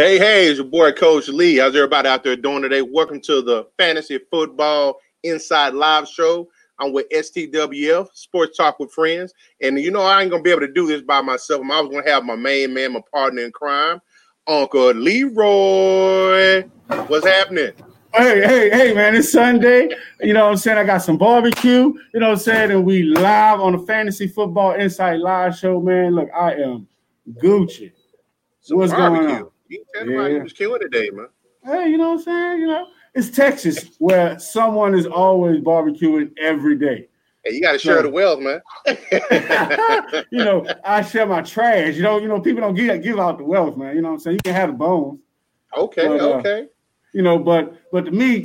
Hey, hey, it's your boy Coach Lee. How's everybody out there doing today? Welcome to the Fantasy Football Insight Live Show. I'm with STWF, Sports Talk with Friends. And you know, I ain't gonna be able to do this by myself. I was gonna have my main man, my partner in crime, Uncle Leroy. What's happening? Hey, hey, hey, man, it's Sunday. You know what I'm saying? I got some barbecue, you know what I'm saying? And we live on the Fantasy Football Insight Live Show, man. Look, I am Gucci. Some What's barbecue. going on? You tell me you Yeah. was killing today, man. Hey, you know what I'm saying? You know, it's Texas where someone is always barbecuing every day. Hey, you got to share the wealth, man. you know, I share my trash. You know, you know, people don't give give out the wealth, man. You know what I'm saying? You can have the bones, okay, But, uh, okay. you know, but but to me,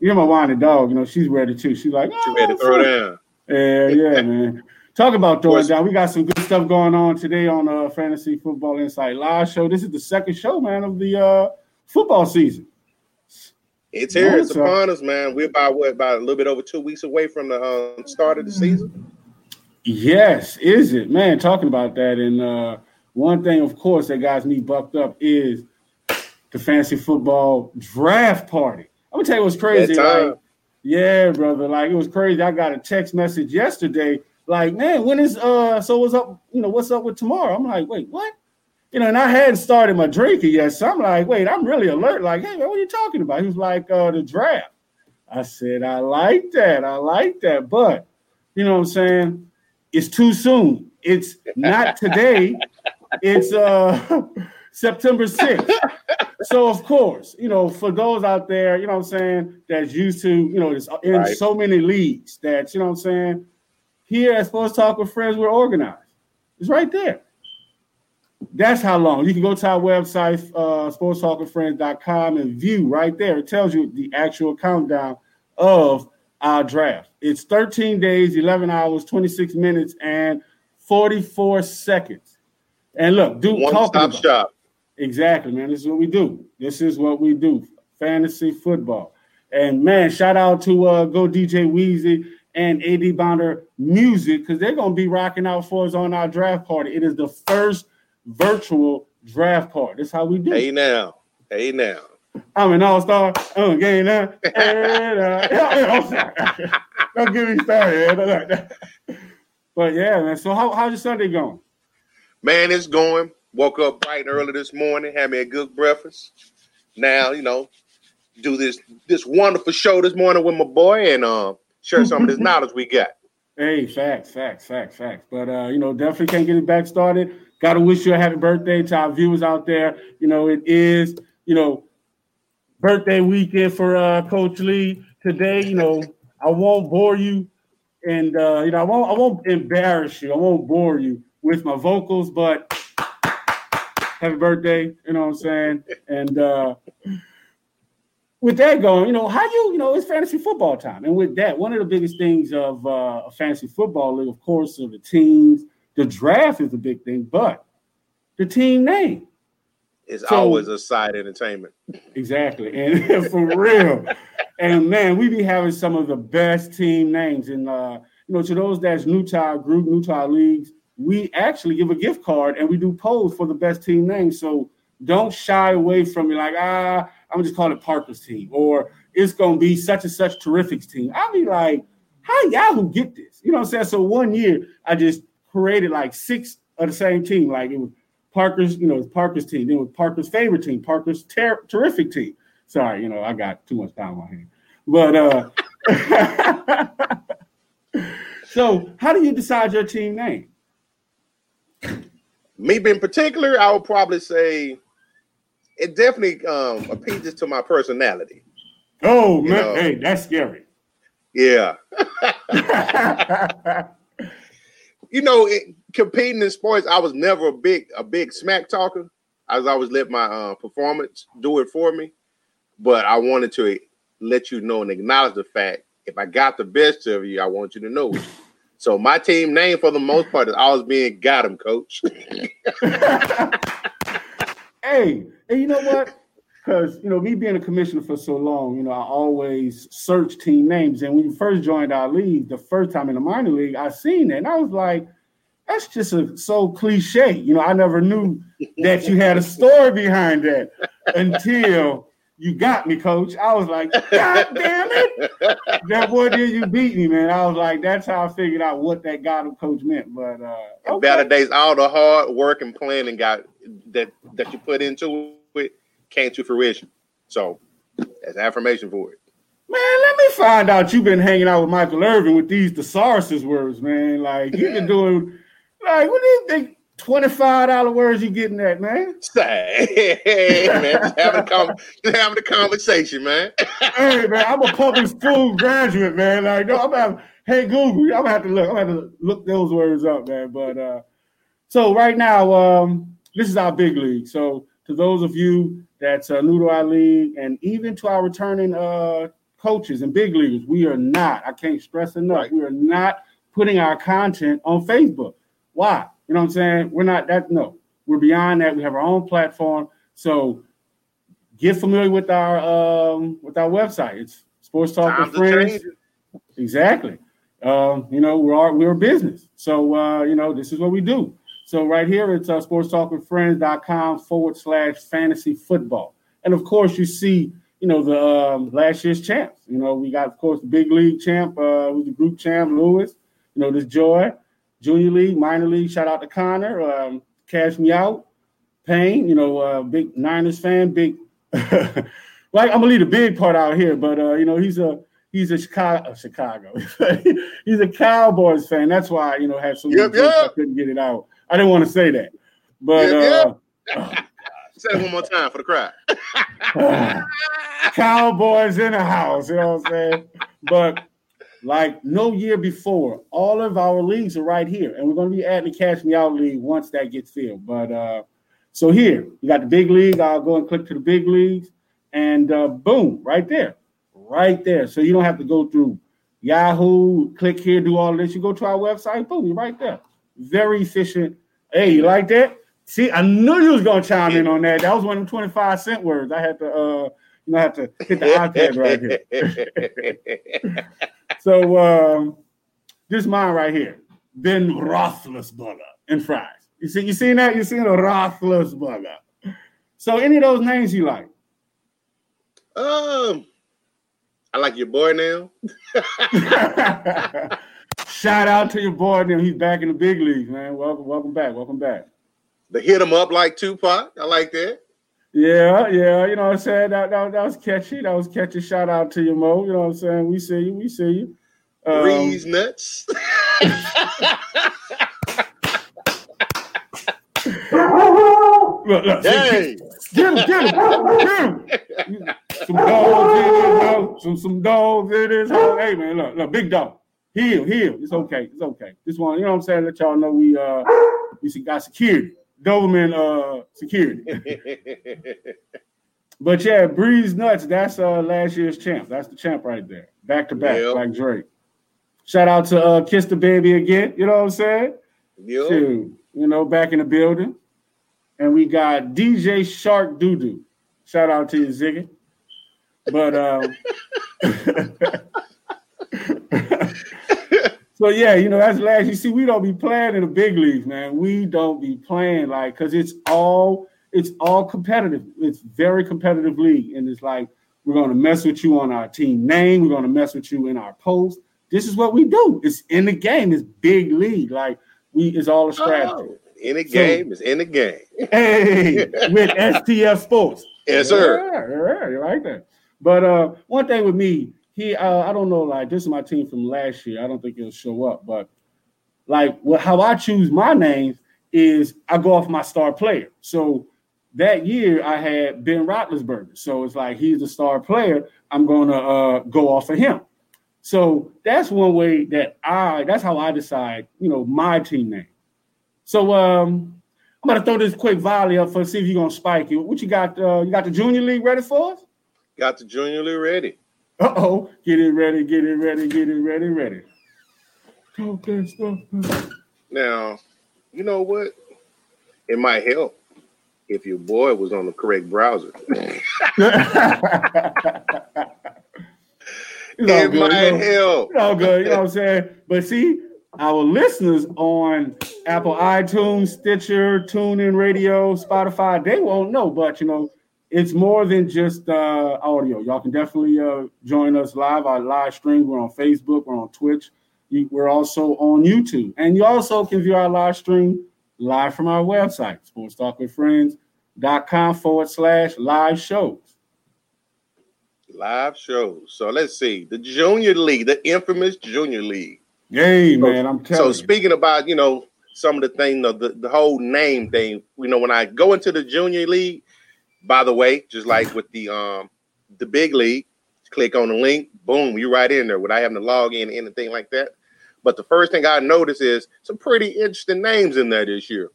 you're my whining dog. You know, she's ready too. She's like, You ready to "Oh, throw down? Yeah, yeah, man. Talk about throwing down. We got some good stuff going on today on uh Fantasy Football Insight Live show. This is the second show, man, of the uh football season. It's here. No, It's sir. upon us, man. We're about what about a little bit over two weeks away from the um, start of the season. Yes, is it, man? Talking about that, and uh one thing, of course, that guys me bucked up is the fantasy football draft party. I'm gonna tell you what's crazy. Like, yeah, brother, like it was crazy. I got a text message yesterday, like, man, when is uh so what's up? You know, what's up with tomorrow? I'm like, wait, what? You know, and I hadn't started my drinking yet, so I'm like, wait, I'm really alert. Like, hey, man, what are you talking about? He was like, uh, the draft. I said, I like that, I like that, but you know what I'm saying? It's too soon. It's not today. it's uh September 6th. so of course, you know, for those out there, you know what I'm saying, that's used to, you know, it's in Right. so many leagues that, you know what I'm saying, here at Sports Talk with Friends, we're organized. It's right there. That's how long. You can go to our website, uh, sportstalkwithfriends.com, and view right there. It tells you the actual countdown of our draft. It's 13 days, 11 hours, 26 minutes, and 44 seconds. And look, do One talking stop about- shop. Exactly, man. This is what we do. This is what we do. Fantasy football. And man, shout out to uh Go DJ Weezy and AD Bonder Music because they're gonna be rocking out for us on our draft party. It is the first virtual draft party. That's how we do. Hey now, hey now. I'm an all-star. I'm a game now. And, uh, yeah, I'm sorry. Don't get me started. But yeah, man. So how, how's your Sunday going? Man, it's going. Woke up bright and early this morning, had me a good breakfast. Now, you know, do this this wonderful show this morning with my boy and uh, share some of this knowledge we got. Hey, facts, facts, facts, facts. But uh, you know, definitely can't get it back started. Got to wish you a happy birthday to our viewers out there. You know, it is you know birthday weekend for uh, Coach Lee today. You know, I won't bore you, and uh, you know, I won't I won't embarrass you. I won't bore you with my vocals, but happy birthday. You know what I'm saying? And uh, with that going, you know, how you, you know, it's fantasy football time. And with that, one of the biggest things of uh, a fantasy football league, of course, are the teams. The draft is a big thing, but the team name. is So- always a side entertainment. Exactly. And for real. And man, we be having some of the best team names. And uh, you know, to those that's new to our group, new to our leagues, we actually give a gift card and we do polls for the best team names. So don't shy away from it like, ah, I'm just calling it Parker's team, or it's gonna be such and such terrifics team. I'll be like, how y'all who get this? You know what I'm saying? So one year I just created like six of the same team. Like it was Parker's, you know, Parker's team. Then it was Parker's favorite team, Parker's ter- terrific team. Sorry, you know, I got too much time on my hand. But uh so how do you decide your team name? Me being particular, I would probably say it definitely um appeals to my personality. Oh You man, know. hey, that's scary. Yeah. you know, it, competing in sports, I was never a big a big smack talker. I was always let my uh, performance do it for me. But I wanted to let you know and acknowledge the fact if I got the best of you, I want you to know. it. So my team name for the most part is always being got him, coach. hey, and you know what? Because you know, me being a commissioner for so long, you know, I always search team names. And when you first joined our league, the first time in the minor league, I seen it, and I was like, "That's just a, so cliche." You know, I never knew that you had a story behind that until you got me, coach. I was like, "God damn it!" That boy did you beat me, man. I was like, "That's how I figured out what that got him coach meant." But uh, And Validates all the hard work and planning got that that you put into it came to fruition. So that's affirmation for it. Man, let me find out you've been hanging out with Michael Irvin with these thesaurus words, man. Like you've been doing like what do you think? Twenty-five dollar words you getting that, man? Say, hey, man, just having a just having a conversation, man. hey man, I'm a public school graduate, man. Like, no, I'm have, hey Google, I'm gonna have to look, I'm gonna have to look those words up, man. But uh so right now, um, this is our big league. So to those of you that's uh, new to our league, and even to our returning uh coaches and big leaguers, we are not, I can't stress enough, Right. we are not putting our content on Facebook. Why? You know what I'm saying? We're not that no. We're beyond that. We have our own platform. So get familiar with our um with our website. It's Sports Talk Times with Friends. Exactly. Um, you know, we're we're a business. So uh, you know, this is what we do. So right here it's uh sportstalkwithfriends.com forward slash fantasy football. And of course you see, you know, the um, last year's champs. You know, we got of course the big league champ, uh who's the group champ, Lewis, you know, this joy, junior league, minor league, shout out to Connor, um, cash me out, Payne, you know, uh big Niners fan, big like I'm gonna leave the big part out here, but uh, you know, he's a he's a Chicago Chicago. he's a Cowboys fan. That's why you know had so many Yep, jokes, I couldn't get it out. I didn't want to say that. But Yep, uh Say it one more time for the crowd. Cowboys in the house, you know what I'm saying? But like no year before, all of our leagues are right here, and we're going to be adding the Cash Me Out League once that gets filled. But uh, so here you got the big league. I'll go and click to the big leagues, and uh, boom, right there, right there. So you don't have to go through Yahoo, click here, do all this. You go to our website, boom, you're right there. Very efficient. Hey, you like that? See, I knew you was gonna chime in on that. That was one of the 25 cent words. I had to uh you know I had to hit the iPad right here. So um this mine right here. Ben Roethlisberger and fries. You see, you seen that? You seen a Roethlisberger. So any of those names you like? um, I like your boy now. Shout out to your boy. Then he's back in the big leagues, man. Welcome, welcome back, welcome back. The hit him up like Tupac. I like that. Yeah, yeah, you know what I'm saying. That, that, that was catchy. That was catchy. Shout out to you, Mo. You know what I'm saying. We see you. We see you. Um, Breeze nuts. look, look, Hey, Get him, get him, get him. Some dogs in his house. Some some dogs in his house. Hey man, look, look, big dog. Heal, heal. It's okay. It's okay. This one, you know what I'm saying? Let y'all know we uh we got security. Doberman uh security. But yeah, Breeze Nuts, that's uh last year's champ. That's the champ right there. Back to back, Yep. like Drake. Shout out to uh Kiss the Baby again. You know what I'm saying? Yo, Shoot, you know, back in the building. And we got DJ Shark Doodoo. Shout out to you, Ziggy. But um so yeah, you know, that's last. You see, we don't be playing in the big leagues, man. We don't be playing like because it's all it's all competitive. It's very competitive league, and it's like we're gonna mess with you on our team name. We're gonna mess with you in our post. This is what we do. It's in the game. It's big league. Like We it's all a strategy. Oh, any game is in the game. Hey, with STF Sports. Yes, sir. Yeah, yeah, you like that. But uh, one thing with me, he uh, I don't know, like this is my team from last year. I don't think he'll show up, but like what how I choose my names is I go off my star player. So that year I had Ben Roethlisberger. So it's like he's a star player. I'm to uh, go off of him. So that's one way that I. That's how I decide. You know, my team name. So um, I'm gonna throw this quick volley up for see if you're gonna spike it. What you got? Uh, you got the junior league ready for us? Got the junior league ready. Uh oh, get it ready, get it ready, get it ready, ready. Talk that stuff. Now, you know what? It might help if your boy was on the correct browser. It good, might you know. help. It's all good, you know what I'm saying? But see, our listeners on Apple iTunes, Stitcher, TuneIn Radio, Spotify, they won't know, but you know, it's more than just uh, audio. Y'all can definitely uh, join us live. Our live stream, we're on Facebook, we're on Twitch, we're also on YouTube. And you also can view our live stream live from our website, sportstalkwithfriends.com forward slash live shows. Live shows. So let's see. The junior league, the infamous junior league. Hey, man, I'm telling So you. speaking about, you know, some of the thing, the, the, the whole name thing, you know, when I go into the junior league, by the way, just like with the um the big league, click on the link, boom, you're right in there without having to log in anything like that. But the first thing I notice is some pretty interesting names in there this year.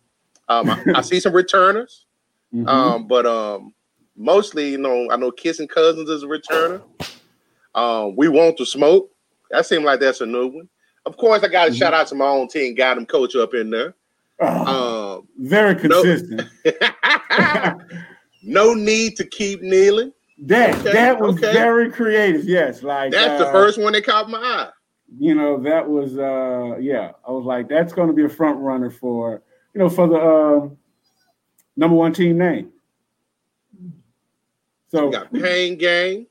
Um, I, I see some returners, Mhm. um, but um, mostly, you know, I know Kissing Cousins is a returner. Um, we want to smoke. That seems like that's a new one. Of course, I got to Mhm. shout out to my own team, got him coach up in there. Oh, Um, very consistent. no need to keep kneeling. That Okay, that was okay. very creative. Yes, like That's the uh, first one that caught my eye. You know, that was uh yeah. I was like, that's going to be a front runner for you know for the uh, number one team name. So We got Pain Gang,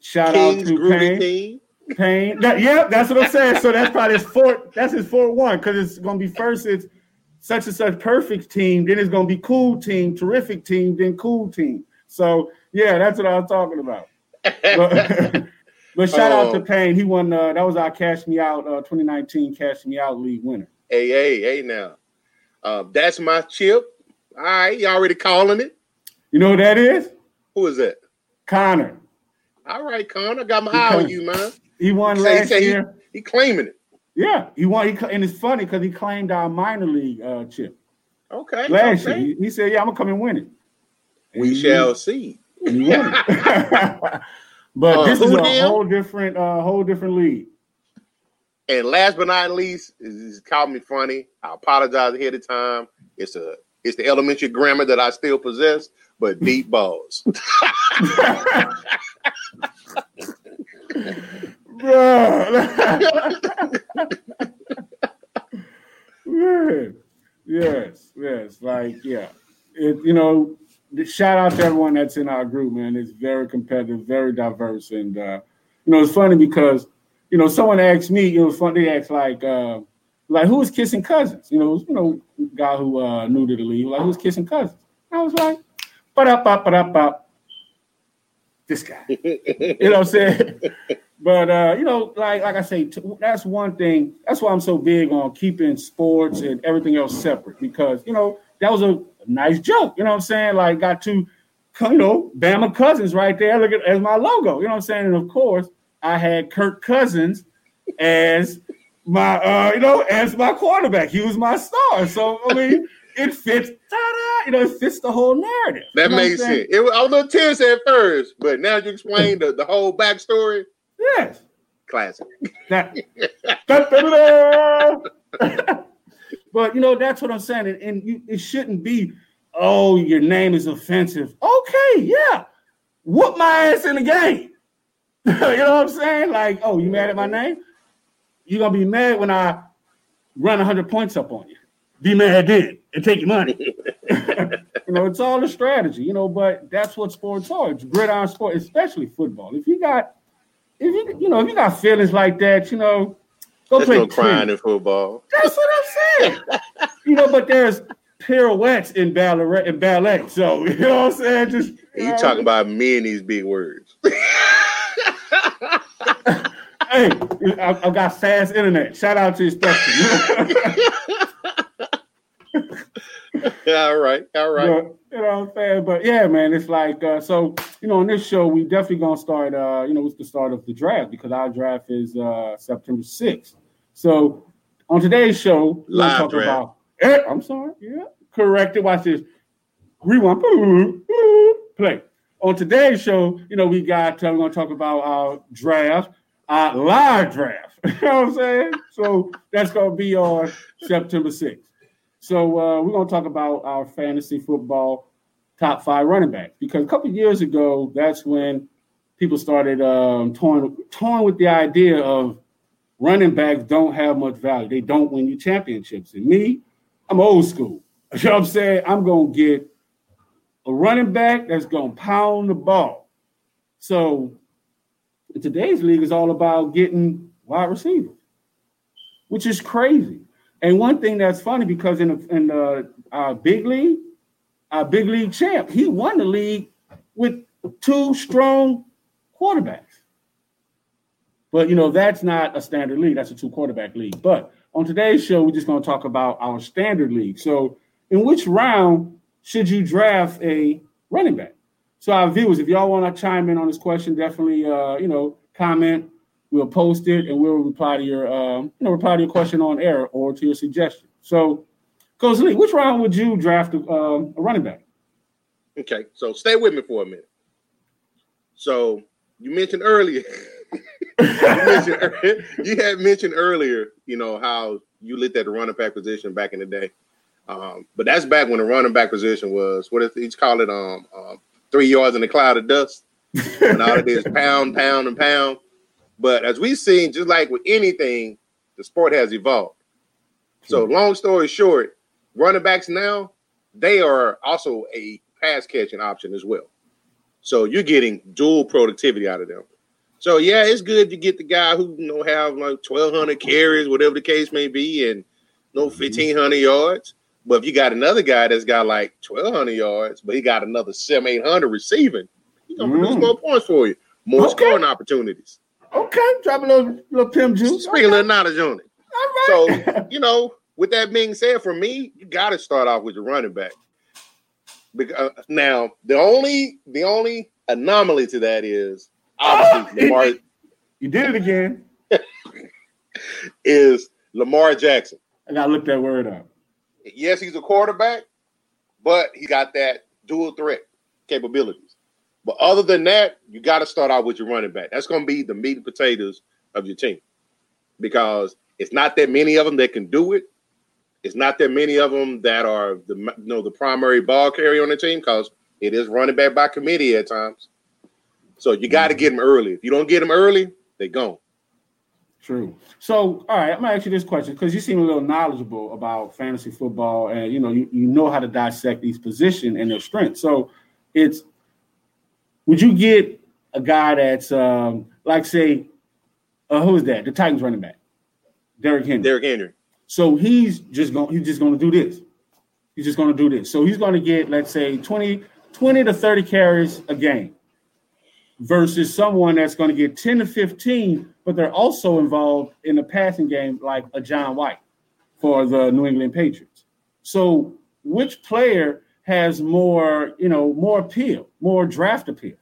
shout Kings out to Groovy Payne. Team. Payne. That, yeah, that's what I'm saying. So that's probably his fourth. That's his fourth one because it's going to be first. It's such and such perfect team. Then it's going to be cool team, terrific team, then cool team. So yeah, that's what I was talking about. But, but shout out to Oh. Payne. He won. Uh, that was our Cash Me Out uh, 2019 Cash Me Out League winner. hey, hey, hey now. Uh, that's my chip. All right, you already calling it. You know who that is? Who is that? Connor. All right, Connor. I got my He eye on you, man. He won Say- last say he- year. He claiming it. Yeah, he won. He, and it's funny because he claimed our minor league uh, chip Okay. last okay. year. He, he said, "Yeah, I'm gonna come and win it." And We he- shall see. he won it. but Uh, this is a whole different, uh, whole different league. And last but not least, is called me funny. I apologize ahead of time. It's a it's the elementary grammar that I still possess, but deep balls. Man. yes, yes, like yeah, it, you know. Shout out to everyone that's in our group, man. It's very competitive, very diverse, and uh, you know it's funny because you know someone asked me. It was funny. They asked like, uh, like who was kissing cousins? You know, you know, guy who uh, to the league. Like who's kissing cousins? I was like, but up, up, but up, up. This guy. you know what I'm saying? But uh, you know, like like I say, t- that's one thing. That's why I'm so big on keeping sports and everything else separate because you know that was a nice joke. You know what I'm saying? Like got two, you know, Bama cousins right there. Look at as my logo. You know what I'm saying? And of course, I had Kirk Cousins as my uh, you know as my quarterback. He was my star. So I mean, it fits. Ta-da! You know, it fits the whole narrative. That You know makes sense. It was a little tense at first, but now you explain the, the whole backstory. Yes. Classic. That, but you know that's what I'm saying, and, and you, it shouldn't be. Oh, your name is offensive. Okay, yeah, whoop my ass in the game. you know what I'm saying? Like, oh, you mad at my name? You're gonna be mad when I run 100 points up on you. Be mad then and take your money. you know, it's all a strategy. You know, but that's what sports are. It's gridiron sport, especially football. If you got if you you know if you got feelings like that, you know, Go There's play no crying in football. That's what I'm saying. you know, but there's pirouettes in ballet in ballet. So you know what I'm saying? Just You talking about me and these big words. Hey, I, I got fast internet. Shout out to Spectrum. all right, all right. You know, you know what I'm saying? But yeah, man, it's like uh, so. You know, on this show, we definitely gonna start. Uh, you know, it's the start of the draft because our draft is uh, September 6th. So on today's show, we're Live talk draft. about. Eh, I'm sorry. Yeah, corrected. Watch this. Rewind. Play. On today's show, you know, we got. Uh, we're gonna talk about our draft, our live draft. you know what I'm saying? So that's gonna be on September 6th. So uh, we're going to talk about our fantasy football top five running backs because a couple years ago, that's when people started um, toying, toying with the idea of running backs don't have much value. They don't win you championships. And me, I'm old school. You know what I'm saying? I'm going to get a running back that's going to pound the ball. So today's league is all about getting wide receivers, which is crazy. And one thing that's funny because in the, in the uh, big league, our big league champ, he won the league with two strong quarterbacks. But you know that's not a standard league; that's a two quarterback league. But on today's show, we're just going to talk about our standard league. So, in which round should you draft a running back? So, our viewers, if y'all want to chime in on this question, definitely, uh, you know, comment. We'll post it and we'll reply to your, um, you know, reply to your question on air or to your suggestion. So, Coach Lee, which round would you draft a, um, a running back? Okay, so stay with me for a minute. So you mentioned earlier, you, mentioned, you had mentioned earlier, you know how you looked at the running back position back in the day, um, but that's back when the running back position was what is each call it um, um three yards in a cloud of dust, and all it is pound, pound, and pound. But as we've seen, just like with anything, the sport has evolved. So long story short, running backs now they are also a pass catching option as well. So you're getting dual productivity out of them. So yeah, it's good to get the guy who you know have like 1,200 carries, whatever the case may be, and you know 1,500 yards. But if you got another guy that's got like 1,200 yards, but he got another seven, 800 receiving, he's gonna produce Mm. more points for you, more Okay. scoring opportunities. Okay, drop a little little pimp juice. Sprinkle a little knowledge on it. All right. So, you know, with that being said, for me, you got to start off with your running back. Because uh, now the only the only anomaly to that is obviously Oh, Lamar you did it again. is Lamar Jackson. I gotta look that word up. Yes, he's a quarterback, but he got that dual threat capabilities. But other than that, you got to start out with your running back. That's going to be the meat and potatoes of your team because it's not that many of them that can do it. It's not that many of them that are the you know the primary ball carrier on the team because it is running back by committee at times. So you got to mm-hmm. get them early. If you don't get them early, they gone. True. So, all right, I'm gonna ask you this question because you seem a little knowledgeable about fantasy football, and you know you, you know how to dissect each position and their strengths. So, it's would you get a guy that's um, like say, uh, who is that? The Titans running back, Derrick Henry. Derrick Henry. So he's just going he's just going to do this. He's just going to do this. So he's going to get let's say 20 20 to 30 carries a game versus someone that's going to get 10 to 15 but they're also involved in the passing game like a John White for the New England Patriots. So which player has more, you know, more appeal, more draft appeal?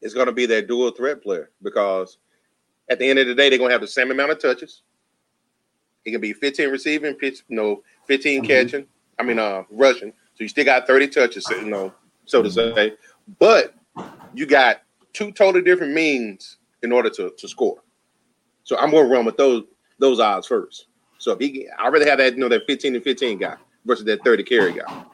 It's going to be that dual threat player because at the end of the day, they're going to have the same amount of touches. It can be 15 receiving, pitch, you know, 15 Mhm. catching. I mean, uh, rushing. So you still got 30 touches, you know, so to say. But you got two totally different means in order to, to score. So I'm going to run with those those odds first. So if he, I rather have that, you know, that 15 and 15 guy versus that 30 carry guy.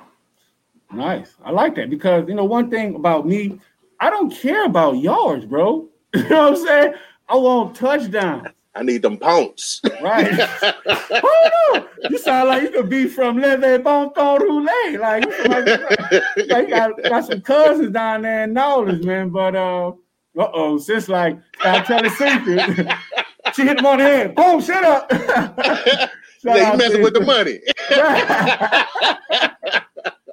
Nice. I like that because you know one thing about me, I don't care about yards, bro. you know what I'm saying? I want touchdowns. I need them pounce. Right. Hold on. You sound like you could be from Leve Bon Ton Roulette. Like, you like, like got, got some cousins down there in Knowledge, man. But uh uh oh, since like I tell the secret. she hit him on the head. Boom, shut up. yeah, you messing with the money.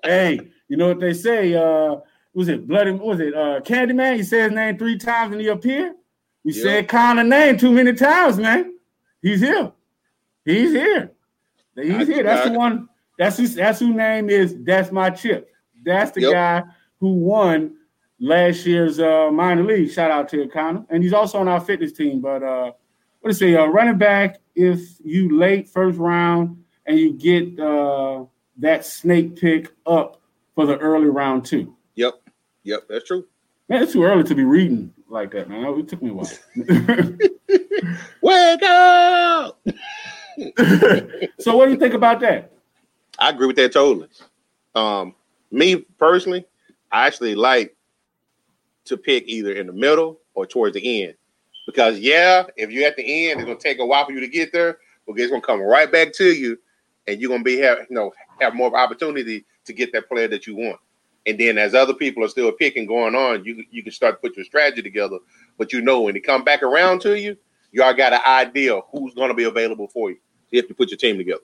Hey, you know what they say? Uh, was it bloody? Was it uh, Candyman? He said his name three times and he appeared. We Yeah. said Connor name too many times, man. He's here. He's here. I He's here. That's got the one. That's who. That's who name is. That's my chip. That's the Yep. guy who won last year's uh, minor league. Shout out to Connor, and he's also on our fitness team. But uh, what is say? Uh, running back. If you late first round and you get uh, that snake pick up for the early round two. Yep. Yep, that's true. Man, it's too early to be reading like that, man. It took me a while. Wake up! so, what do you think about that? I agree with that totally. Um, me personally, I actually like to pick either in the middle or towards the end. Because yeah, if you're at the end, it's gonna take a while for you to get there, but it's gonna come right back to you, and you're gonna be have you know have more opportunity to get that player that you want. And then as other people are still picking going on, you you can start to put your strategy together. But you know when it come back around to you, you all got an idea who's gonna be available for you. If you have to put your team together.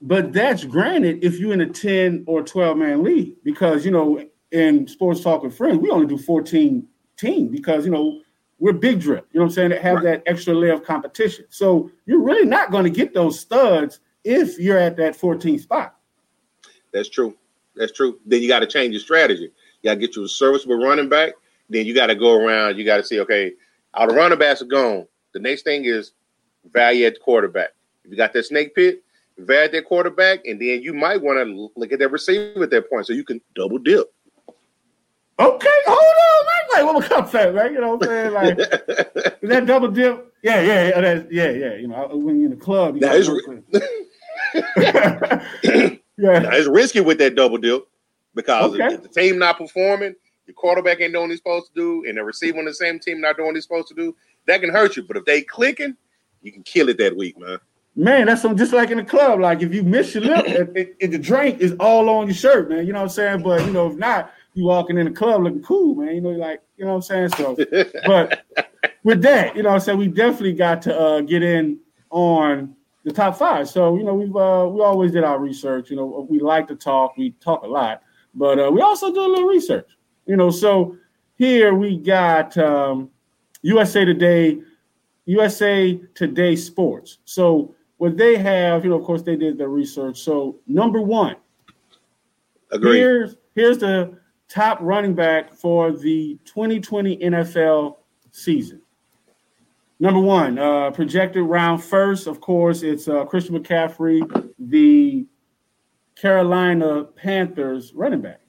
But that's granted if you're in a 10 or 12 man league, because you know, in sports talk with friends, we only do 14 team because you know we're big drip, you know what I'm saying, that have Right. that extra layer of competition. So you're really not going to get those studs if you're at that 14 spot. That's true. That's true. Then you got to change your strategy. You got to get you a serviceable running back. Then you got to go around. You got to see, okay, the running backs are gone. The next thing is value at the quarterback. If you got that snake pit, value at that quarterback, and then you might want to look at that receiver at that point so you can double dip. Okay, hold on, man. Like, what comes that, right? You know what I'm saying? Like, is that double dip? Yeah, yeah, yeah, yeah, yeah. You know, when you're in the club, you That is for- yeah. Now, it's risky with that double dip because Okay. if the team not performing, your quarterback ain't doing what he's supposed to do, and the receiver on the same team not doing what he's supposed to do, that can hurt you. But if they clicking, you can kill it that week, man. Man, that's some, just like in the club. Like if you miss your lip, it, it, it- the drink is all on your shirt, man. You know what I'm saying? But you know, if not, you walking in the club looking cool, man. You know, like you know what I'm saying. So, but with that, you know, what I'm saying we definitely got to uh, get in on the top five. So you know, we've uh, we always did our research. You know, we like to talk. We talk a lot, but uh, we also do a little research. You know, so here we got um, USA Today, USA Today Sports. So what they have, you know, of course, they did their research. So number one, Agreed. here's here's the top running back for the 2020 NFL season. Number one, uh, projected round first, of course, it's uh, Christian McCaffrey, the Carolina Panthers running back.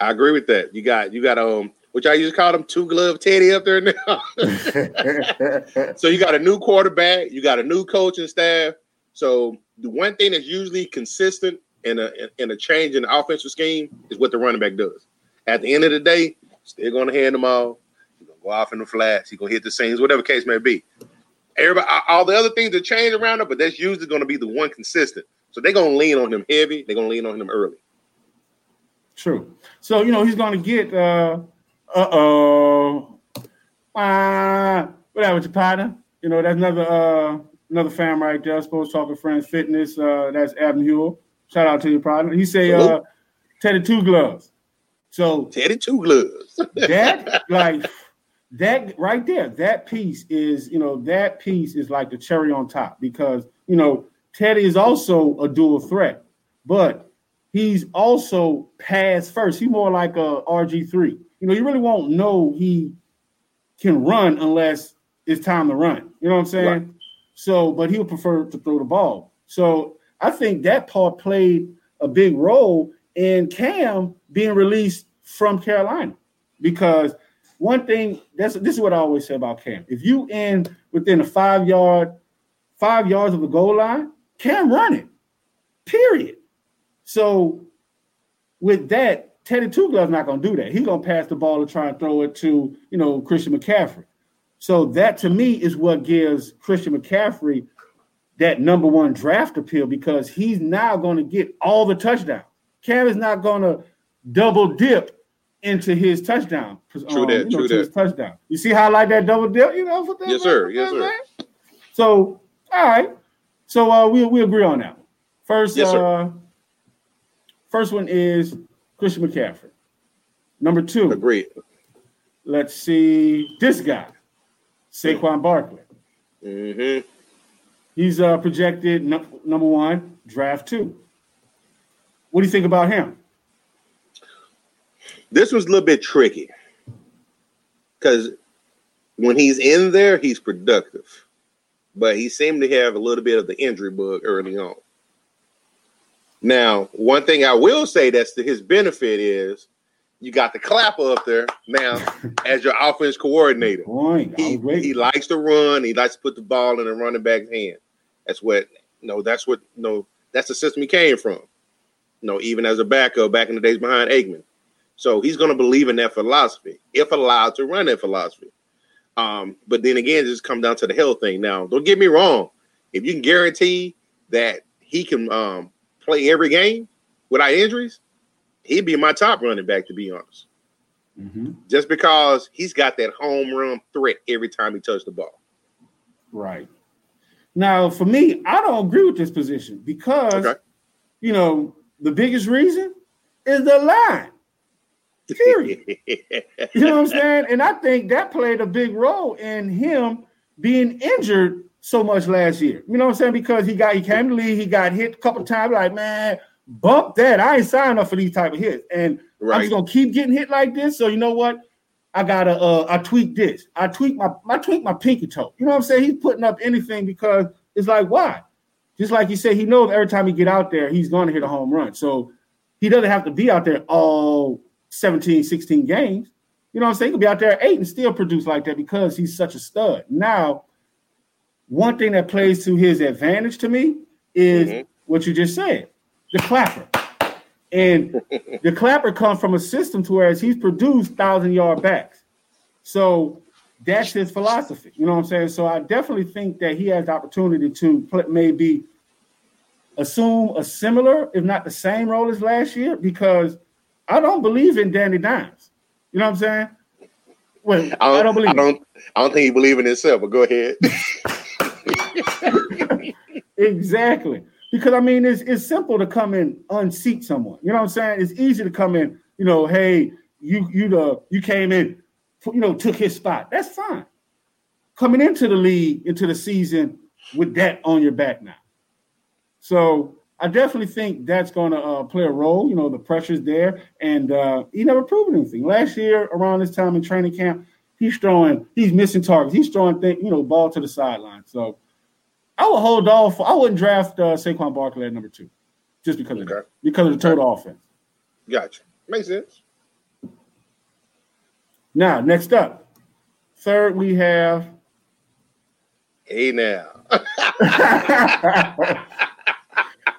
I agree with that. You got you got um which I used to call them two glove Teddy up there now. so you got a new quarterback, you got a new coaching staff. So the one thing that's usually consistent in a in a change in the offensive scheme is what the running back does. At the end of the day, still gonna hand them all. Gonna go off in the flats. He gonna hit the seams, whatever case may be. Everybody, all the other things that change around him, but that's usually gonna be the one consistent. So they're gonna lean on him heavy. They're gonna lean on him early. True. So you know he's going to get uh uh oh uh what happened to partner? You know that's another uh another fan right there. Sports talking friends fitness. Uh, that's Adam Hewell. Shout out to your partner. He say uh Teddy two gloves. So Teddy two gloves. that like that right there that piece is you know that piece is like the cherry on top because you know teddy is also a dual threat but he's also pass first. He's more like a rg3 you know you really won't know he can run unless it's time to run. You know what i'm saying? Right. so but he'll prefer to throw the ball. So i think that part played a big role in cam being released from carolina because one thing that's this is what I always say about Cam. If you in within a five yard, five yards of the goal line, Cam run it. Period. So with that, Teddy Two Gloves not gonna do that. He's gonna pass the ball and try and throw it to you know Christian McCaffrey. So that to me is what gives Christian McCaffrey that number one draft appeal because he's now going to get all the touchdowns. Cam is not going to double dip into his touchdown. True that, you know, true to that. his touchdown. You see how I like that double dip? You know, for that, Yes, sir. for Yes, sir. man? So, all right. So uh, we we agree on that one. First, Yes, sir. uh, first one is Christian McCaffrey. Number two, Agreed. let's see this guy, Saquon Barkley. hmm He's uh, projected num- number one, draft two. What do you think about him? This was a little bit tricky because when he's in there, he's productive, but he seemed to have a little bit of the injury bug early on. Now, one thing I will say that's to his benefit is you got the clapper up there now as your offense coordinator. Point. He, he likes to run. He likes to put the ball in the running back's hand. That's what no. That's what no. That's the system he came from. No, even as a backup back in the days behind Aikman. So he's going to believe in that philosophy if allowed to run that philosophy. Um, but then again, it just come down to the health thing. Now, don't get me wrong. If you can guarantee that he can um, play every game without injuries, he'd be my top running back. To be honest, Mhm. just because he's got that home run threat every time he touches the ball. Right. Now, for me, I don't agree with this position because, Okay. you know, the biggest reason is the line. Period. You know what I'm saying? And I think that played a big role in him being injured so much last year. You know what I'm saying? Because he got he came to league, he got hit a couple times. Like, man, bump that. I ain't signed up for these type of hits. And I'm just gonna keep getting hit like this. So you know what? I gotta uh I tweak this. I tweak my I tweak my pinky toe. You know what I'm saying? He's putting up anything because it's like why? Just like you said, he knows every time he get out there, he's gonna hit a home run. So he doesn't have to be out there all 17, 16 games. You know what I'm saying? He could be out there at eight and still produce like that because he's such a stud. Now, one thing that plays to his advantage to me is Mhm. what you just said, the clapper. And the clapper comes from a system to whereas he's produced thousand yard backs. So that's his philosophy. You know what I'm saying? So I definitely think that he has the opportunity to play, maybe assume a similar, if not the same role as last year, because I don't believe in Danny Dimes. You know what I'm saying? Wait, I don't, I don't believe I don't. I don't think he believe in himself. But go ahead. Exactly. Because I mean, it's it's simple to come in unseat someone. You know what I'm saying? It's easy to come in. You know, hey, you you the you came in, you know, took his spot. That's fine. Coming into the league, into the season with that on your back now. So I definitely think that's going to uh, play a role. You know, the pressure's there, and uh, he never proved anything. Last year, around this time in training camp, he's throwing, he's missing targets. He's throwing, thing, you know, ball to the sideline. So I would hold off. I wouldn't draft uh, Saquon Barkley at number two, just because of that, because of the total offense. Gotcha. Makes sense. Now, next up, third we have Hey now.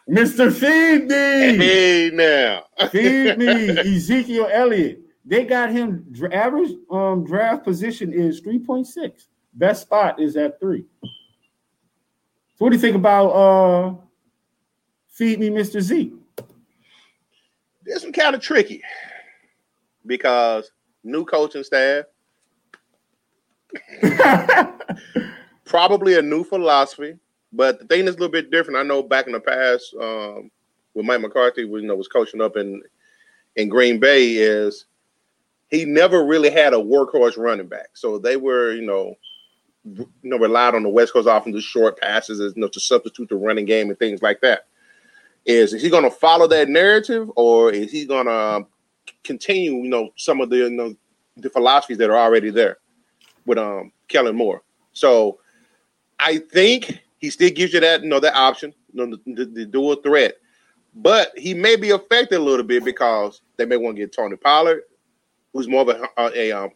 Mr. Feed Me. hey now. Feed me, Ezekiel Elliott. They got him average um, draft position is 3.6. Best spot is at three. So what do you think about uh Feed Me, Mr. Z? This one kind of tricky because new coaching staff, probably a new philosophy. But the thing that's a little bit different, I know back in the past, um, when Mike McCarthy was, you know, was coaching up in in Green Bay, is he never really had a workhorse running back. So they were, you know, you know, relied on the West Coast offense to short passes, as you know, to substitute the running game and things like that. Is is he going to follow that narrative, or is he going to continue, you know, some of the you know the philosophies that are already there with um Kellen Moore? So I think he still gives you that, you know, that option, you know, the, the, the dual threat. But he may be affected a little bit because they may want to get Tony Pollard, who's more of a, a, um,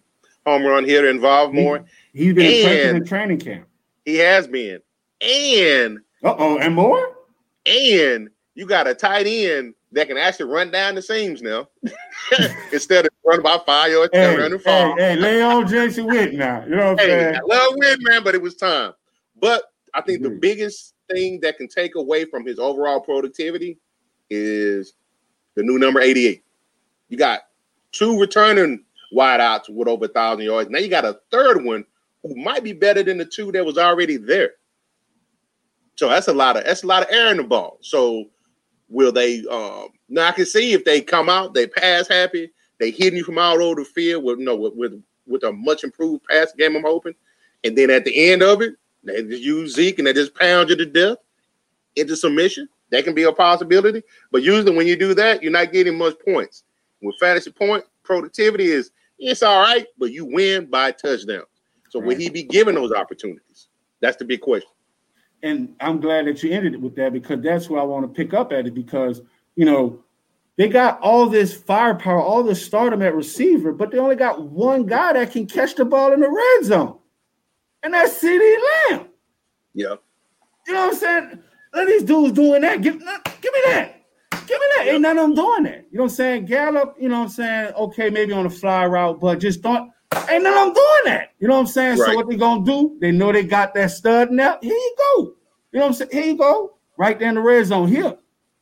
home run hitter involved more. He's been And- in training camp. He has been. And Uh oh, and more? and you got a tight end that can actually run down the seams now instead of running by five yards Hey, and run and hey, hey, lay on Jason Witt now. You know what I'm Hey, saying? I love win, man, but it was time. But I think the biggest thing that can take away from his overall productivity is the new number 88. You got two returning wideouts with over a thousand yards. Now you got a third one who might be better than the two that was already there. So that's a lot of that's a lot of air in the ball. So will they um now I can see if they come out, they pass happy, they hitting you from all over the field with you know with with, with a much improved pass game, I'm hoping. And then at the end of it, they just use Zeke and they just pound you to death into submission. That can be a possibility. But usually when you do that, you're not getting much points. With fantasy point productivity is it's all right, but you win by touchdowns. So will he be given those opportunities? That's the big question. And I'm glad that you ended it with that because that's where I want to pick up at it because you know they got all this firepower, all this stardom at receiver, but they only got one guy that can catch the ball in the red zone, and that's CeeDee Lamb. Yeah. You know what I'm saying? Of these dudes doing that. Give, give me that. Give me that. Ain't none of them doing that. You know what I'm saying? Gallup, you know what I'm saying? Okay, maybe on a fly route, but just don't. Ain't none of them doing that. You know what I'm saying? Right. So what they gonna do? They know they got that stud now. Here you go. You know what I'm saying? Here you go. Right there in the red zone. Here.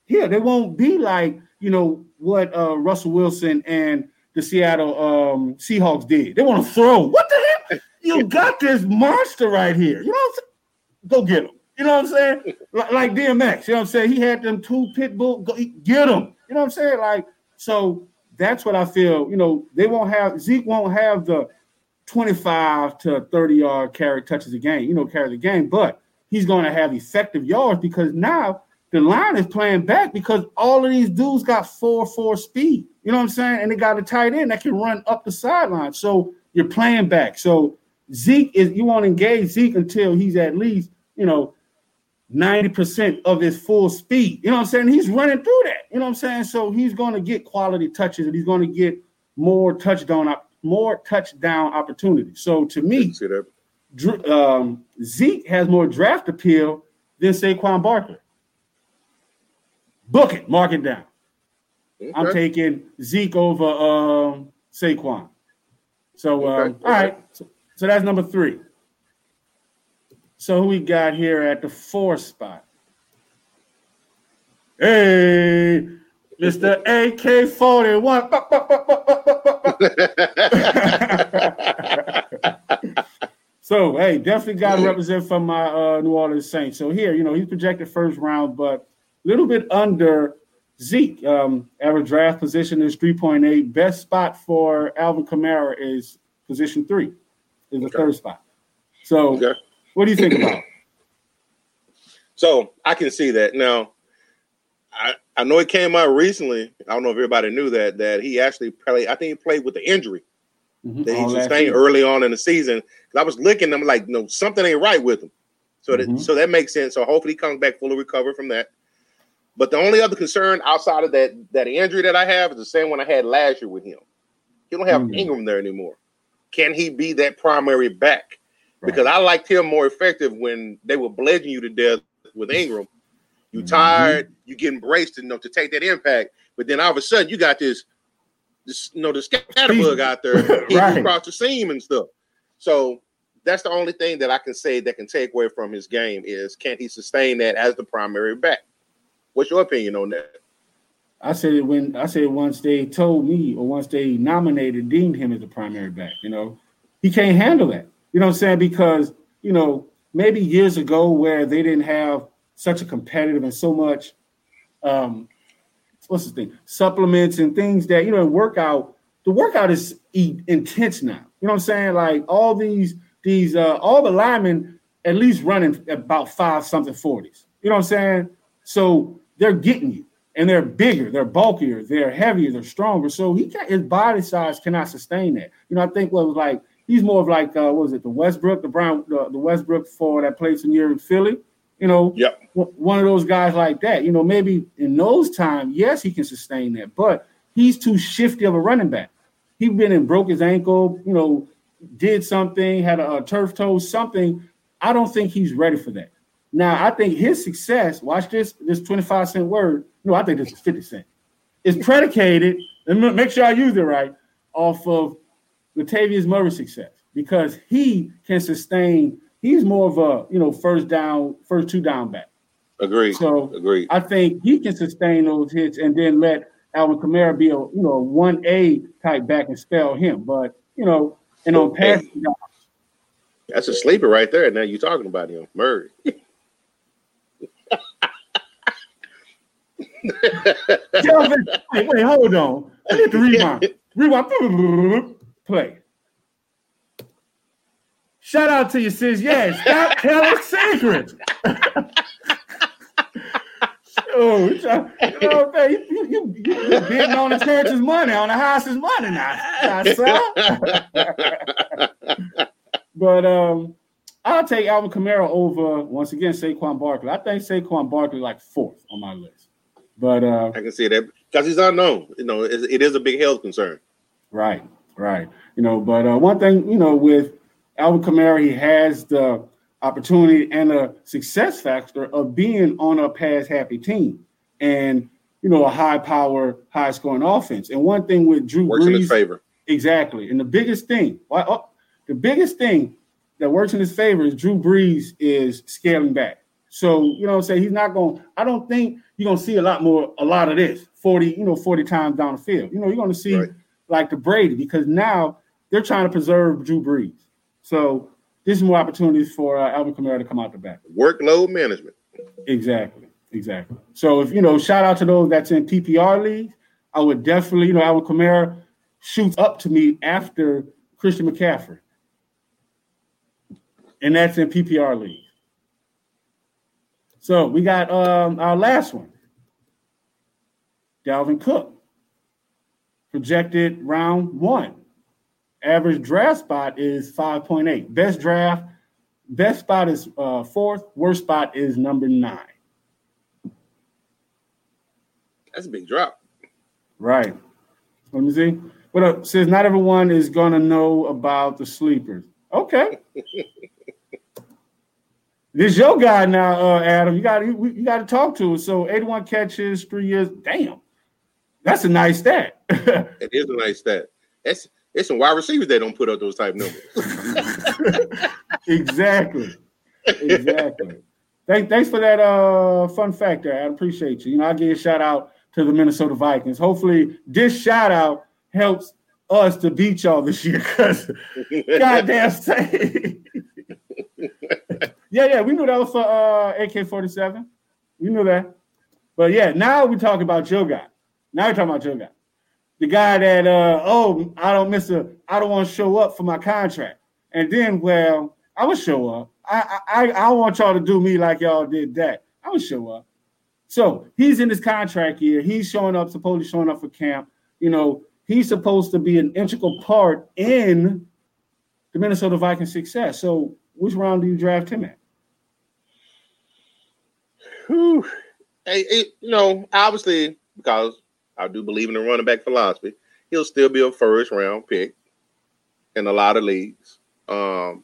Here. They won't be like, you know, what uh, Russell Wilson and the Seattle um, Seahawks did. They want to throw. What the heck? You got this monster right here. You know what I'm saying? Go get him. You know what I'm saying? Like, DMX, you know what I'm saying? He had them two pit bull, go, get them. You know what I'm saying? Like, so that's what I feel. You know, they won't have Zeke won't have the 25 to 30 yard carry touches a game, you know, carry the game, but he's going to have effective yards because now the line is playing back because all of these dudes got four four speed. You know what I'm saying? And they got a tight end that can run up the sideline. So you're playing back. So Zeke is you won't engage Zeke until he's at least, you know, 90% of his full speed. You know what I'm saying? He's running through that. You know what I'm saying? So he's going to get quality touches and he's going to get more touchdown op- more touchdown opportunities. So to me? Um, Zeke has more draft appeal than Saquon Barkley. Book it, mark it down. I'm taking Zeke over um, Saquon. So, um, Okay. all right. So, so that's number three. So who we got here at the fourth spot? Hey, Mr. AK41. So hey, definitely got to represent for my uh, New Orleans Saints. So here, you know, he's projected first round, but a little bit under Zeke. Um, average draft position is three point eight. Best spot for Alvin Kamara is position three, is the Okay. third spot. So, Okay. what do you think about? So I can see that. Now, I, I know it came out recently. I don't know if everybody knew that that he actually played. I think he played with the injury that he All sustained year. early on in the season. I was looking, I'm like, no, something ain't right with him. So that Mhm. so that makes sense. So hopefully he comes back fully recovered from that. But the only other concern outside of that that injury that I have is the same one I had last year with him. He don't have Mhm. Ingram there anymore. Can he be that primary back? Because I liked him more effective when they were bludgeoning you to death with Ingram. You Mhm. tired, you getting braced enough to take that impact, but then all of a sudden you got this, this you know, the scatterbug out there Right. across the seam and stuff. So that's the only thing that I can say that can take away from his game is can he sustain that as the primary back? What's your opinion on that? I said it when I said once they told me or once they nominated deemed him as the primary back, you know, he can't handle that. You know what I'm saying? Because, you know, maybe years ago where they didn't have such a competitive and so much um what's the thing? Supplements and things that, you know, workout, the workout is intense now. You know what I'm saying? Like all these these uh all the linemen at least running about five something 40s. You know what I'm saying? So they're getting you and they're bigger, they're bulkier, they're heavier, they're stronger. So he can't his body size cannot sustain that. You know, I think what was like he's more of like uh what was it, the Westbrook, the Brown, the, the Westbrook for that place in year in Philly. You know, Yep. one of those guys like that. You know, maybe in those times, yes, he can sustain that, but he's too shifty of a running back. He been and broke his ankle, you know, did something, had a, a turf toe, something. I don't think he's ready for that. Now, I think his success, watch this, this 25 cent word. No, I think this is 50 cent. It's predicated, and ma- make sure I use it right, off of Latavius Murray's success because he can sustain. He's more of a you know first down, first two down back. Agree. So agree. I think he can sustain those hits and then let Alvin Kamara be a you know one A type back and spell him. But you know, and on passing hey, that's a sleeper right there. Now you're talking about him, Murray. Kelvin, wait, wait, hold on. I need to rewind. Rewind. Play. Shout out to you, sis. Yeah, stop telling secrets. oh, you know, you, you, you, you bidding on the church's money, on the house's money now, now but um, I'll take Alvin Kamara over once again Saquon Barkley. I think Saquon Barkley like fourth on my list. But uh, I can see that because he's unknown. You know, it, it is a big health concern. Right, right. You know, but uh, one thing you know with Alvin Kamara, he has the opportunity and a success factor of being on a pass happy team and you know a high power, high scoring offense. And one thing with Drew works Brees, in his favor. Exactly. And the biggest thing, why oh, the biggest thing that works in his favor is Drew Brees is scaling back. So, you know what I'm saying? He's not going, I don't think you're going to see a lot more, a lot of this 40, you know, 40 times down the field. You know, you're going to see right. like the Brady because now they're trying to preserve Drew Brees. So, this is more opportunities for uh, Alvin Kamara to come out the back. Workload management. Exactly. Exactly. So, if you know, shout out to those that's in PPR leagues. I would definitely, you know, Alvin Kamara shoots up to me after Christian McCaffrey and that's in PPR league. So we got um, our last one, Dalvin Cook, projected round one. Average draft spot is 5.8. Best draft, best spot is uh, fourth. Worst spot is number nine. That's a big drop. Right. Let me see. What up? Says not everyone is gonna know about the sleepers. Okay. This your guy now, uh, Adam. You got you, you got to talk to him. So 81 catches, three years. Damn, that's a nice stat. it is a nice stat. It's it's some wide receivers that don't put up those type numbers. exactly, exactly. Thank, thanks for that uh, fun fact there. I appreciate you. You know, I'll give a shout out to the Minnesota Vikings. Hopefully, this shout out helps us to beat y'all this year because goddamn say yeah, yeah, we knew that was for uh, AK 47. We knew that. But yeah, now we talk about Joe guy. Now we're talking about Joe guy. The guy that uh oh, I don't miss a I don't want to show up for my contract. And then well, I would show up. I I I want y'all to do me like y'all did that. I would show up. So he's in his contract year. He's showing up, supposedly showing up for camp. You know, he's supposed to be an integral part in the Minnesota Vikings success. So which round do you draft him at? Whew. Hey, hey, you know, obviously, because I do believe in the running back philosophy, he'll still be a first round pick in a lot of leagues. Um,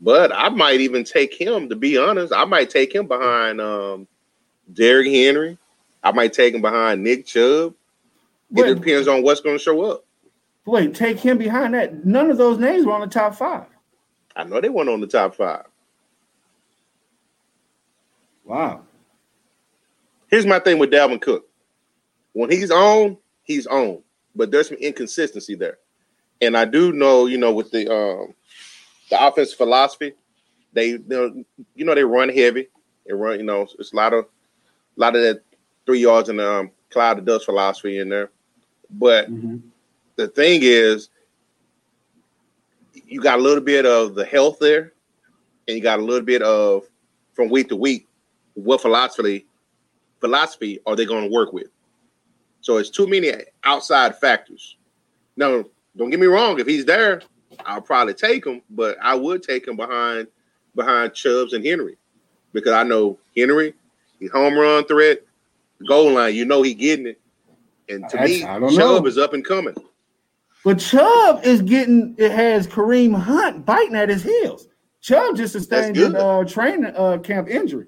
but I might even take him, to be honest, I might take him behind um, Derrick Henry. I might take him behind Nick Chubb. Wait, it depends on what's going to show up. Wait, take him behind that. None of those names were on the top five. I know they weren't on the top five. Wow. Here's my thing with Dalvin Cook. When he's on, he's on, but there's some inconsistency there. And I do know, you know, with the um the offense philosophy, they you know, you know they run heavy. They run, you know, it's a lot of a lot of that three yards in the um, cloud of dust philosophy in there. But mm-hmm. the thing is, you got a little bit of the health there, and you got a little bit of from week to week what philosophy philosophy are they going to work with? So it's too many outside factors. Now, don't get me wrong. If he's there, I'll probably take him, but I would take him behind behind Chubbs and Henry because I know Henry, he home run threat, goal line. You know he getting it, and to I, me, I Chubb know. is up and coming. But Chubb is getting it has Kareem Hunt biting at his heels. Chubb just sustained a uh, training uh, camp injury.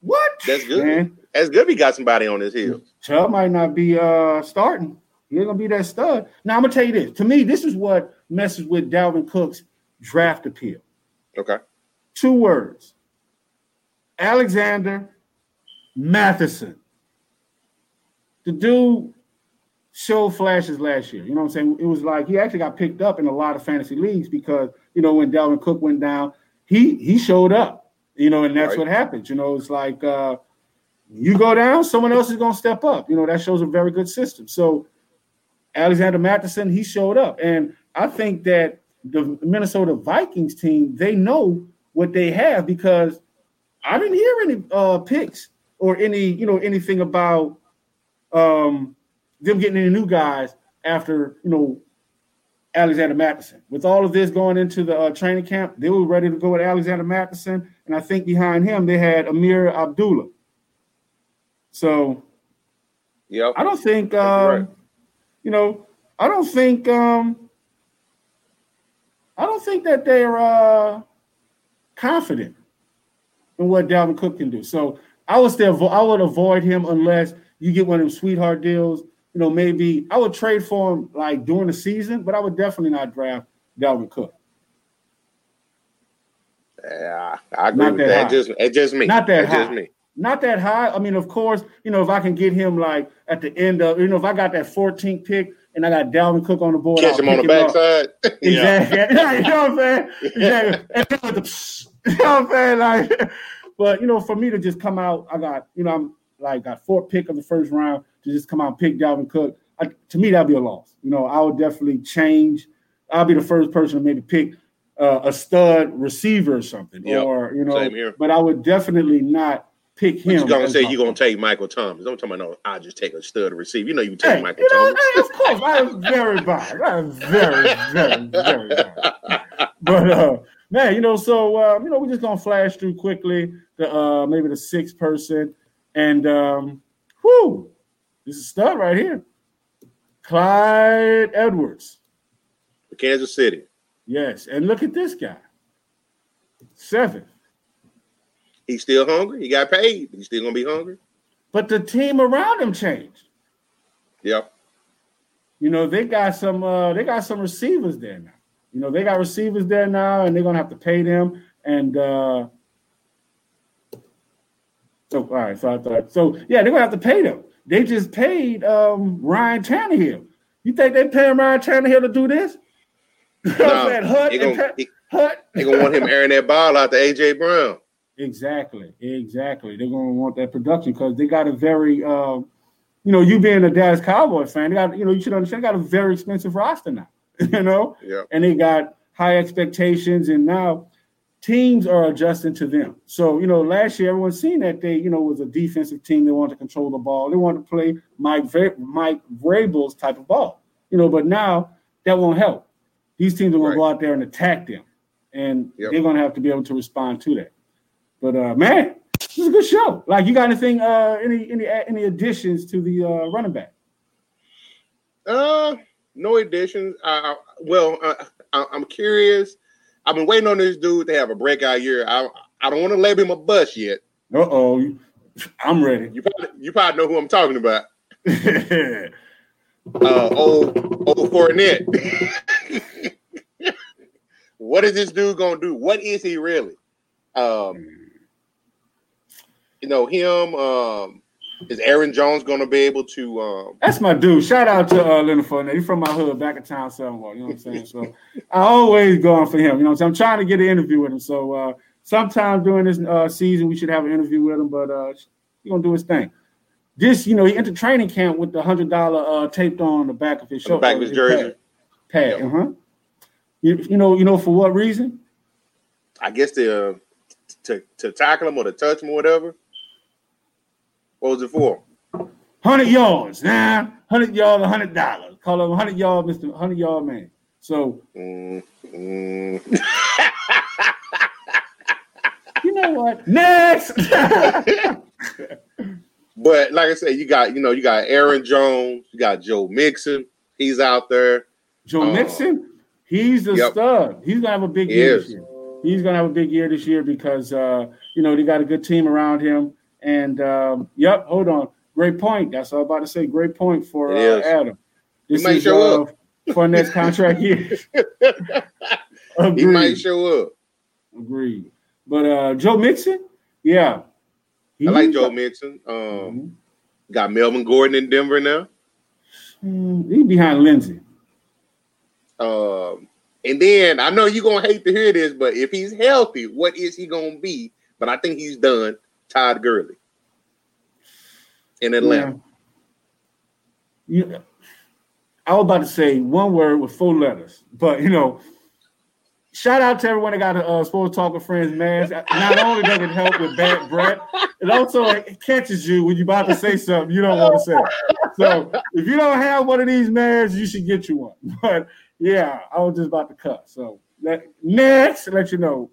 What? That's good. Man. That's good. He got somebody on his heels. Chubb might not be uh, starting. He's gonna be that stud. Now I'm gonna tell you this. To me, this is what messes with Dalvin Cook's draft appeal. Okay. Two words. Alexander Mattison. The dude showed flashes last year. You know what I'm saying? It was like he actually got picked up in a lot of fantasy leagues because you know when Dalvin Cook went down, he he showed up. You know, and that's Right. what happens. You know, it's like uh, you go down, someone else is going to step up. You know, that shows a very good system. So Alexander Mattison, he showed up, and I think that the Minnesota Vikings team they know what they have because I didn't hear any uh, picks or any you know anything about um, them getting any new guys after you know Alexander Mattison. With all of this going into the uh, training camp, they were ready to go with Alexander Mattison, and I think behind him they had Ameer Abdullah. So Yep. I don't think, um, right. you know, I don't think, um, I don't think that they're uh, confident in what Dalvin Cook can do. So I would still, avo- I would avoid him unless you get one of them sweetheart deals. You know, maybe I would trade for him like during the season, but I would definitely not draft Dalvin Cook. Yeah, I agree Not with that that. high. Just it's just me. Not that It's just me. Not that high. I mean, of course, you know, if I can get him like at the end of, you know, if I got that 14th pick and I got Dalvin Cook on the board, Catch I'll him on the backside. yeah. Exactly. you know what I'm saying? Exactly. And then with the you know what I'm saying? Like, but you know, for me to just come out, I got, you know, I'm like got fourth pick of the first round to just come out and pick Dalvin Cook. I, to me, that'd be a loss. You know, I would definitely change. I'll be the first person to maybe pick uh, a stud receiver or something, Yep. or you know, Same here. but I would definitely not pick him. you gonna say you're gonna take Michael Thomas. Don't tell me no, I just take a stud receiver. You know you take Hey, Michael you know, Thomas. hey, of course, I am very biased. I am very, very, very biased. But uh, man, you know, so uh, you know, we're just gonna flash through quickly the uh maybe the sixth person, and um, whoo, this is stud right here, Clyde Edwards. Kansas City. Yes, and look at this guy, Seven. He's still hungry. He got paid. He's still gonna be hungry. But the team around him changed. Yep. You know, they got some uh they got some receivers there now. You know, they got receivers there now, and they're gonna have to pay them. And uh so all right, so I thought so yeah, they're gonna have to pay them. They just paid um Ryan Tannehill. You think they paying Ryan Tannehill to do this? You know No, saying? Hut they and gonna he, Hut. they gonna want him airing that ball out to AJ Brown. Exactly, exactly. They're gonna want that production because they got a very, um, you know, you being a Dallas Cowboy fan, they got, you know, you should understand, they got a very expensive roster now, you know, Yeah. and they got high expectations, and now teams are adjusting to them. So, you know, last year everyone seen that they, you know, was a defensive team. They wanted to control the ball. They wanted to play Mike Mike Vrabel's type of ball, you know. But now that won't help. These teams are going Right. to go out there and attack them, and Yep. they're going to have to be able to respond to that. But uh, man, this is a good show. Like, you got anything? Uh, any any any additions to the uh, running back? Uh, no additions. I, I well, uh, I, I'm curious. I've been waiting on this dude to have a breakout year. I I don't want to label him a bust yet. Uh oh, I'm ready. You probably you probably know who I'm talking about. Uh, old old Fournette. what is this dude gonna do? What is he really? Um, you know him. Um, is Aaron Jones gonna be able to? Um, That's my dude. Shout out to uh, Leonard Fournette. He's from my hood, back in town somewhere. You know what I'm saying? So I always go on for him. You know what I'm saying? I'm trying to get an interview with him. So uh, sometime during this uh, season, we should have an interview with him. But uh, he's gonna do his thing. This, you know, he entered training camp with the hundred dollar uh, taped on the back of his shirt, back of his jersey. pad. Pad, Yep. uh-huh. You, you know, you know for what reason? I guess to uh, to to tackle him or to touch him or whatever. What was it for? Hundred yards, nah, hundred yards, hundred dollars. Call him hundred yard, Mister Hundred Yard Man. So Mm, mm. you know what? Next. But like I said, you got you know you got Aaron Jones, you got Joe Mixon. He's out there. Joe Oh. Mixon, he's a Yep. stud. He's gonna have a big He year is. this year. He's gonna have a big year this year because uh, you know they got a good team around him. And um, yep, hold on, great point. That's all I'm about to say. Great point for uh. Adam. This might is show uh, for next contract year. He might show up. Agreed. But uh, Joe Mixon, yeah, I like Joe Mixon. Um, Mhm. got Melvin Gordon in Denver now. Hmm, He's behind Lindsay. Um, and then I know you're gonna hate to hear this, but if he's healthy, what is he gonna be? But I think he's done. Todd Gurley in Atlanta. Yeah. You, I was about to say one word with four letters, but you know, shout out to everyone that got a uh, sports talk with friends mask. Not only does it help with bad breath, it also it catches you when you're about to say something you don't want to say. So if you don't have one of these masks, you should get you one. But yeah, I was just about to cut. So let, next, let you know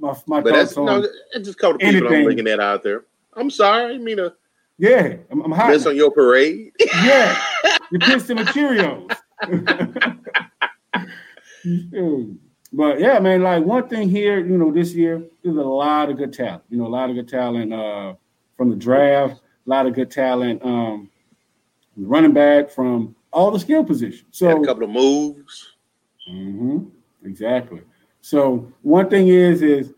my my But that's on. no, it's just a couple of people I'm bringing that out there. I'm sorry, I mean yeah, I'm, I'm hot. miss on your parade. Yeah, you pissed the materials. But yeah, man, like one thing here, you know, this year there's a lot of good talent. You know, a lot of good talent uh, from the draft, a lot of good talent um, running back from all the skill positions. So Had a couple of moves. Mm-hmm, Exactly. So one thing is is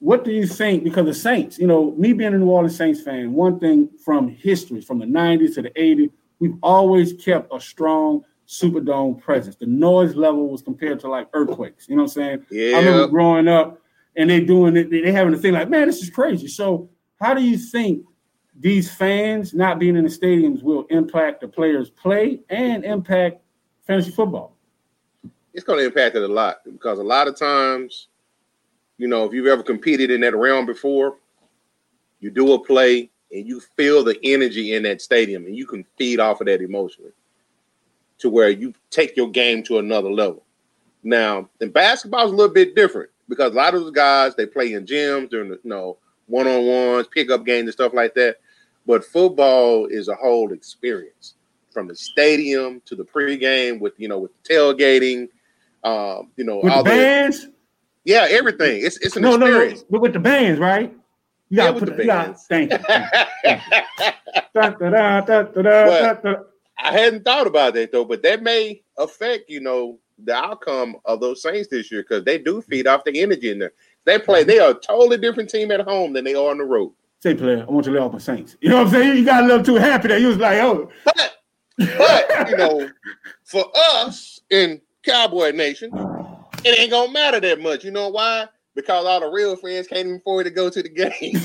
what do you think? Because the Saints, you know, me being a New Orleans Saints fan, one thing from history, from the '90s to the '80s, we've always kept a strong Superdome presence. The noise level was compared to like earthquakes. You know what I'm saying? Yeah. I remember growing up and they doing it, they having a thing like, man, this is crazy. So how do you think these fans not being in the stadiums will impact the players' play and impact fantasy football? It's going to impact it a lot because a lot of times, you know, if you've ever competed in that realm before, you do a play and you feel the energy in that stadium and you can feed off of that emotionally to where you take your game to another level. Now, in basketball is a little bit different because a lot of those guys they play in gyms during the you know one-on-ones, pickup games and stuff like that. But football is a whole experience from the stadium to the pregame with you know with tailgating, um, you know With all the the bands? yeah everything. It's it's an No, no, no, experience. but with the bands, right? You Yeah, gotta with put the gotta- bands. Thank you. thank. Da, da, da. I hadn't thought about that though, but that may affect, you know, the outcome of those Saints this year because they do feed off the energy in there. They play, they are a totally different team at home than they are on the road. Say, player, I want you to lay off my Saints. You know what I'm saying? You got a little too happy that you was like, oh, But, but you know, for us in Cowboy Nation, it ain't gonna matter that much. You know why? Because all the real friends can't even afford to go to the game.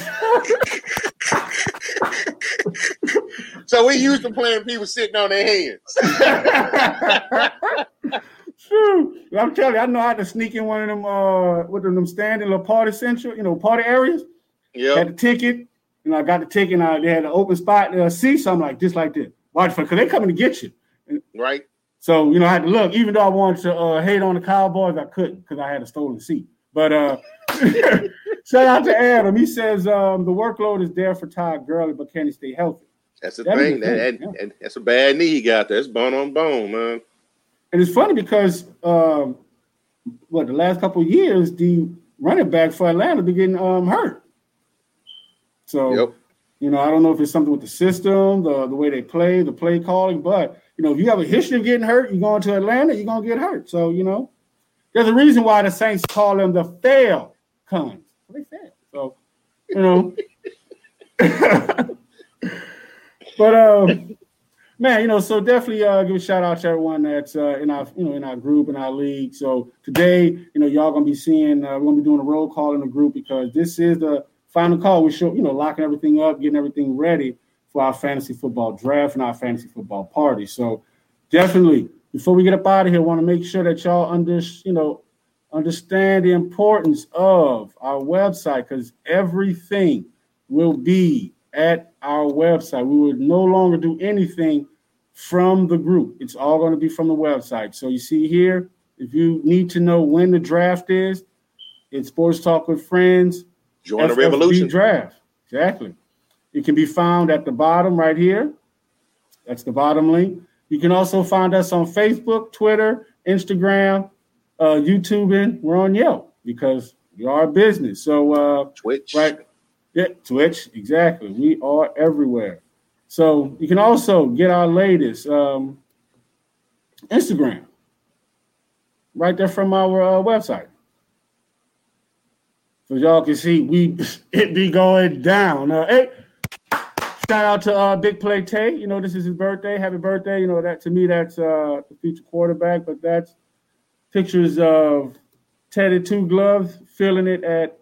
so we used to playing people sitting on their hands. Phew. I'm telling you, I know how to sneak in one of them uh with them standing little party central, you know, party areas. Yeah. Had the ticket, and I got the ticket, and I, they had an open spot uh, seat, so I'm like, just like this. Watch for because they coming to get you. Right. So you know, I had to look. Even though I wanted to uh, hate on the Cowboys, I couldn't because I had a stolen seat. But uh, shout out to Adam. He says um, the workload is there for Todd Gurley, but can he stay healthy? That's the That'd thing. That, thing, and, and that's a bad knee he got there. It's bone on bone, man. And it's funny because um, what the last couple of years, the running back for Atlanta been getting um, hurt. So Yep. you know, I don't know if it's something with the system, the the way they play, the play calling, but you know, if you have a history of getting hurt, you're going to Atlanta, you're gonna get hurt. So you know, there's a reason why the Saints call them the fail cons. They fail. So you know, but um, man, you know, so definitely uh, give a shout out to everyone that's uh, in our you know in our group in our league. So today, you know, y'all gonna be seeing uh, we're gonna be doing a roll call in the group because this is the final call. We show you know locking everything up, getting everything ready for our fantasy football draft and our fantasy football party. So definitely, before we get up out of here, want to make sure that y'all under you know understand the importance of our website because everything will be at our website. We will no longer do anything from the group. It's all going to be from the website. So you see here, if you need to know when the draft is, it's Sports Talk with Friends. Join the revolution. draft. Exactly. It can be found at the bottom right here. That's the bottom link. You can also find us on Facebook, Twitter, Instagram, uh, YouTube, and we're on Yelp because we are a business. So, uh, Twitch. right, yeah, Twitch, exactly. We are everywhere. So you can also get our latest um, Instagram right there from our uh, website. So y'all can see we it be going down. Uh, hey, Shout out to uh, Big Play Tay. You know, this is his birthday. Happy birthday. You know, that to me, that's uh, the future quarterback, but that's pictures of Teddy Two Gloves feeling it at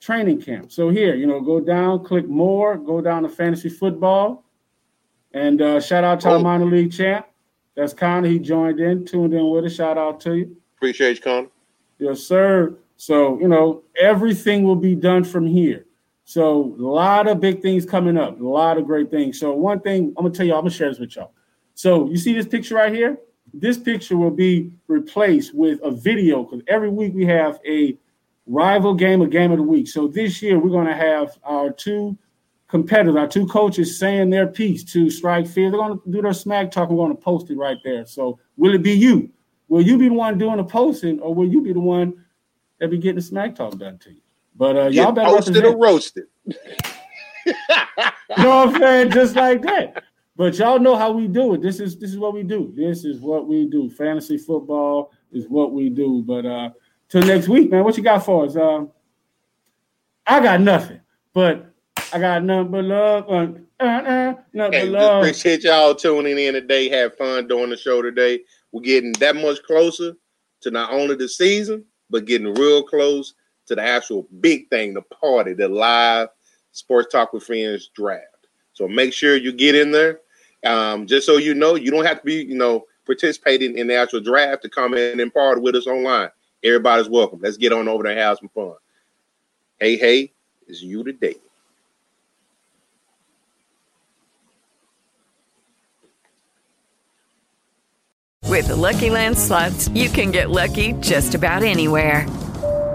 training camp. So here, you know, go down, click more, go down to fantasy football. And uh, shout out to oh. our minor league champ. That's Connor. He joined in, tuned in with us. Shout out to you. Appreciate you, Connor. Yes, sir. So, you know, everything will be done from here. So, a lot of big things coming up, a lot of great things. So, one thing I'm gonna tell you, I'm gonna share this with y'all. So, you see this picture right here? This picture will be replaced with a video because every week we have a rival game, a game of the week. So, this year we're gonna have our two competitors, our two coaches saying their piece to strike fear. They're gonna do their smack talk. We're gonna post it right there. So, will it be you? Will you be the one doing the posting, or will you be the one that be getting the smack talk done to you? But uh, y'all better represent. or roasted. you know what I'm saying? Just like that. But y'all know how we do it. This is this is what we do. This is what we do. Fantasy football is what we do. But uh till next week, man. What you got for us? Uh, I got nothing, but I got nothing but love. Uh, uh, uh, nothing hey, but love. Appreciate y'all tuning in today. Have fun doing the show today. We're getting that much closer to not only the season, but getting real close to the actual big thing, the party, the live sports talk with friends draft. So make sure you get in there. Um, just so you know, you don't have to be, you know, participating in the actual draft to come in and party with us online. Everybody's welcome. Let's get on over there and have some fun. Hey, hey, it's you today. With the Lucky Land slots, you can get lucky just about anywhere.